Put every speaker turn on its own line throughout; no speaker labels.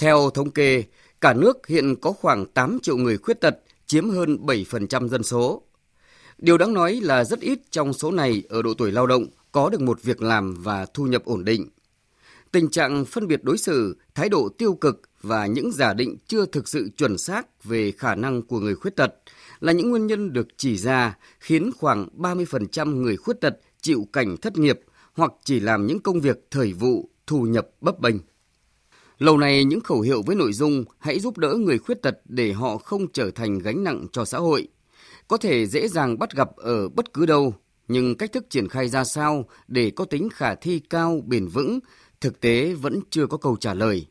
Theo thống kê, cả nước hiện có khoảng 8 triệu người khuyết tật, chiếm hơn 7% dân số. Điều đáng nói là rất ít trong số này ở độ tuổi lao động có được một việc làm và thu nhập ổn định. Tình trạng phân biệt đối xử, thái độ tiêu cực và những giả định chưa thực sự chuẩn xác về khả năng của người khuyết tật là những nguyên nhân được chỉ ra khiến khoảng 30% người khuyết tật chịu cảnh thất nghiệp hoặc chỉ làm những công việc thời vụ, thu nhập bấp bênh. Lâu nay những khẩu hiệu với nội dung hãy giúp đỡ người khuyết tật để họ không trở thành gánh nặng cho xã hội có thể dễ dàng bắt gặp ở bất cứ đâu, nhưng cách thức triển khai ra sao để có tính khả thi cao, bền vững, thực tế vẫn chưa có câu trả lời.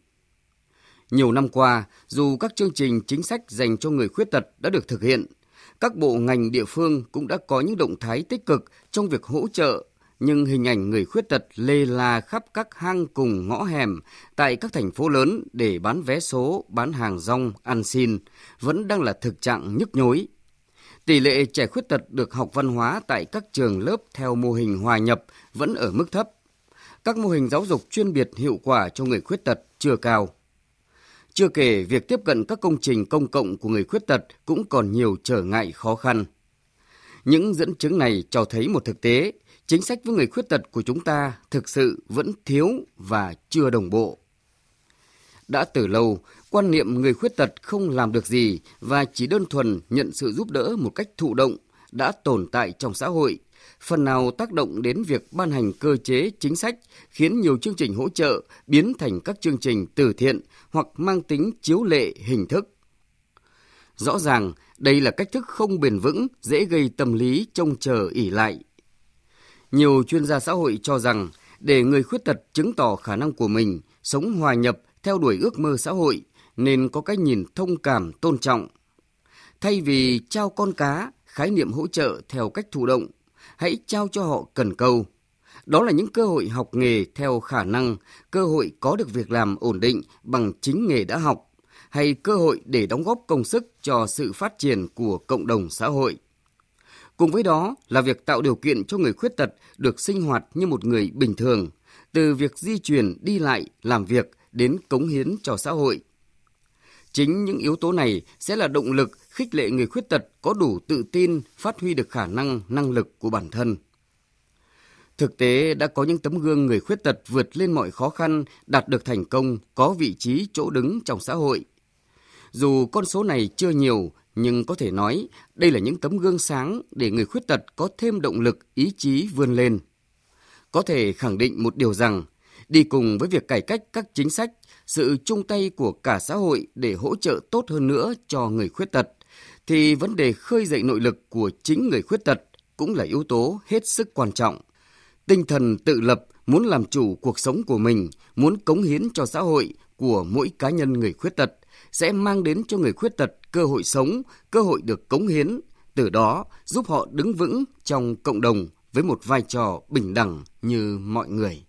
Nhiều năm qua, dù các chương trình chính sách dành cho người khuyết tật đã được thực hiện, các bộ ngành địa phương cũng đã có những động thái tích cực trong việc hỗ trợ, nhưng hình ảnh người khuyết tật lê la khắp các hang cùng ngõ hẻm tại các thành phố lớn để bán vé số, bán hàng rong, ăn xin vẫn đang là thực trạng nhức nhối. Tỷ lệ trẻ khuyết tật được học văn hóa tại các trường lớp theo mô hình hòa nhập vẫn ở mức thấp. Các mô hình giáo dục chuyên biệt hiệu quả cho người khuyết tật chưa cao. Chưa kể việc tiếp cận các công trình công cộng của người khuyết tật cũng còn nhiều trở ngại khó khăn. Những dẫn chứng này cho thấy một thực tế, chính sách với người khuyết tật của chúng ta thực sự vẫn thiếu và chưa đồng bộ. Đã từ lâu, quan niệm người khuyết tật không làm được gì và chỉ đơn thuần nhận sự giúp đỡ một cách thụ động đã tồn tại trong xã hội, phần nào tác động đến việc ban hành cơ chế chính sách khiến nhiều chương trình hỗ trợ biến thành các chương trình từ thiện hoặc mang tính chiếu lệ hình thức. Rõ ràng, đây là cách thức không bền vững, dễ gây tâm lý trông chờ ỉ lại. Nhiều chuyên gia xã hội cho rằng để người khuyết tật chứng tỏ khả năng của mình, sống hòa nhập theo đuổi ước mơ xã hội nên có cách nhìn thông cảm, tôn trọng. Thay vì trao con cá, khái niệm hỗ trợ theo cách thụ động, hãy trao cho họ cần câu. Đó là những cơ hội học nghề theo khả năng, cơ hội có được việc làm ổn định bằng chính nghề đã học, hay cơ hội để đóng góp công sức cho sự phát triển của cộng đồng xã hội. Cùng với đó là việc tạo điều kiện cho người khuyết tật được sinh hoạt như một người bình thường, từ việc di chuyển, đi lại, làm việc đến cống hiến cho xã hội. Chính những yếu tố này sẽ là động lực khích lệ người khuyết tật có đủ tự tin phát huy được khả năng, năng lực của bản thân. Thực tế đã có những tấm gương người khuyết tật vượt lên mọi khó khăn, đạt được thành công, có vị trí chỗ đứng trong xã hội. Dù con số này chưa nhiều, nhưng có thể nói đây là những tấm gương sáng để người khuyết tật có thêm động lực, ý chí vươn lên. Có thể khẳng định một điều rằng, đi cùng với việc cải cách các chính sách, sự chung tay của cả xã hội để hỗ trợ tốt hơn nữa cho người khuyết tật, thì vấn đề khơi dậy nội lực của chính người khuyết tật cũng là yếu tố hết sức quan trọng. Tinh thần tự lập, muốn làm chủ cuộc sống của mình, muốn cống hiến cho xã hội của mỗi cá nhân người khuyết tật sẽ mang đến cho người khuyết tật cơ hội sống, cơ hội được cống hiến, từ đó giúp họ đứng vững trong cộng đồng với một vai trò bình đẳng như mọi người.